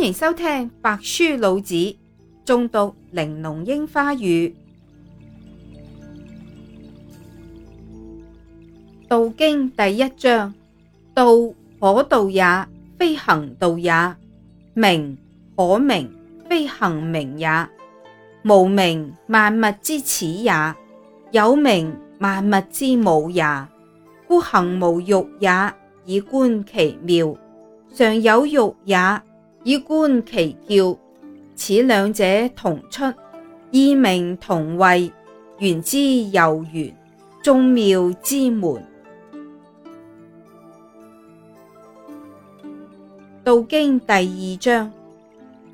欢迎收听《白书老子》，中读《玲珑樱花雨》。道经第一章：道可道也，非行道也；名可名，非行名也。无名，万物之始也；有名，万物之母也。故行无欲也，以观其妙；常有欲也。以观其叫，此两者同出，异名同谓，玄之又玄，众妙之门。《道经》第二章：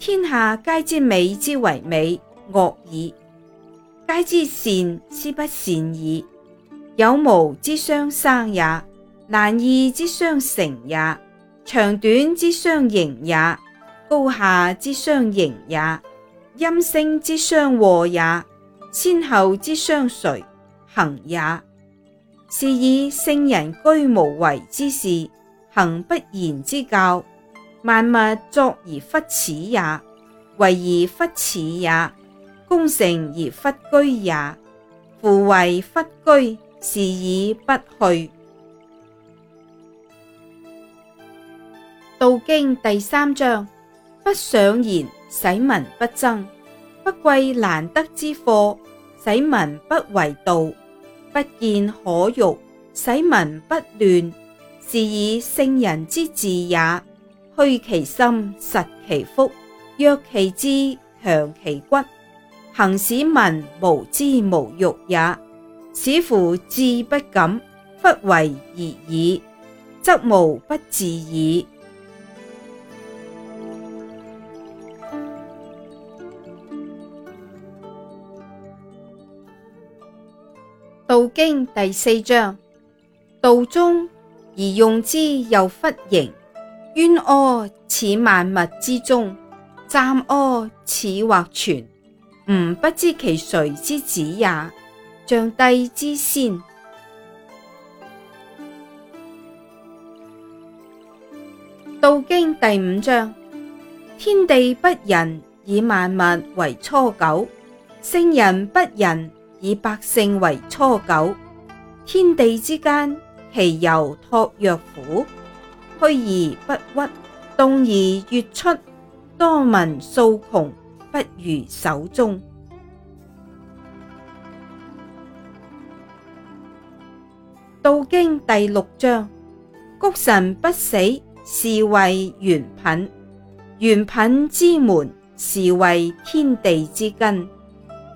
天下皆知美之为美，恶已；皆知善之不善已。有无之相生也，难易之相成也，长短之相形也。高下之相形也，音声之相和也，先后之相随行也。是以圣人居无为之事，行不言之教。万物作而忽始也，为而忽始也，功成而忽居也。夫为忽居，是以不去。道经第三章。不上言，使民不争；不贵难得之货，使民不为盗；不见可欲，使民不乱。是以圣人之治也，虚其心，实其腹，弱其志，强其骨。行使民无知无欲也。使乎志不敢，不为而已，则无不治矣。道经第四章：道中而用之，又忽盈。渊阿似万物之中，湛阿似或存。吾不知其谁之子也，象帝之先。道经第五章：天地不仁，以万物为初九；圣人不仁。以百姓为初九，天地之间，其犹托若虎，虚而不屈，动而越出。多闻数穷，不如守中。道经第六章：谷神不死，是谓元品；元品之门，是谓天地之根。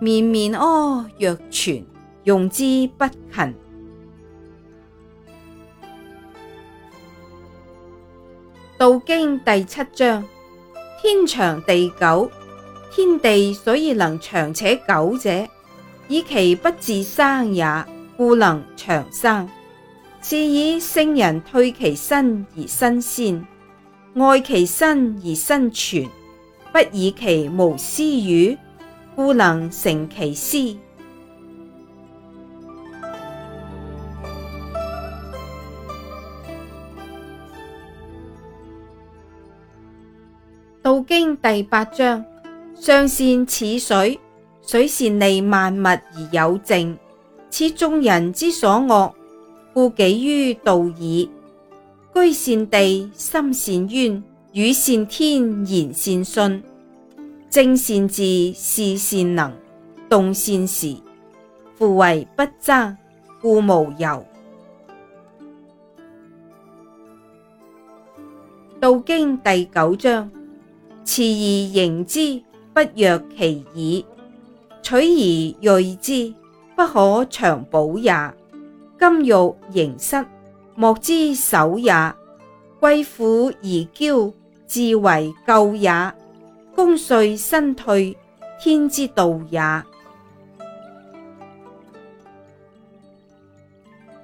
绵绵阿若存，用之不勤。道经第七章：天长地久，天地所以能长且久者，以其不自生也，故能长生。是以圣人退其身而身先，爱其身而身存，不以其无私与？故能成其私。《道经》第八章：上善似水，水善利万物而有静，此众人之所恶，故己于道矣。居善地，心善渊，与善天，言善信。正善治，事善能，动善时。夫为不争，故无尤。《道经》第九章：持而盈之，不若其已；取而锐之，不可长保也。金玉盈失，莫之守也；贵富而骄，自为咎也。功遂身退，天之道也。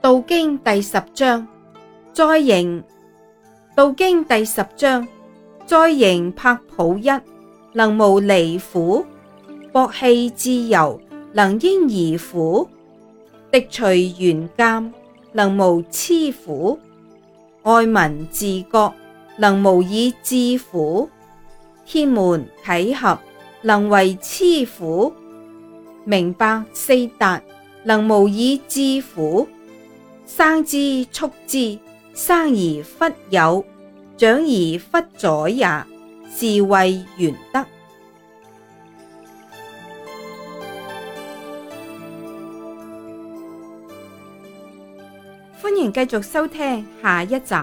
道经第十章，灾刑。道经第十章，灾刑拍普一，能无离苦？博气自由，能婴而苦？敌除缘鉴，能无痴苦？爱民治觉，能无以自苦？天门启合，能为痴苦；明白四达，能无以智苦。生之畜之，生而忽有，长而忽宰也，是谓玄德。欢迎继续收听下一集。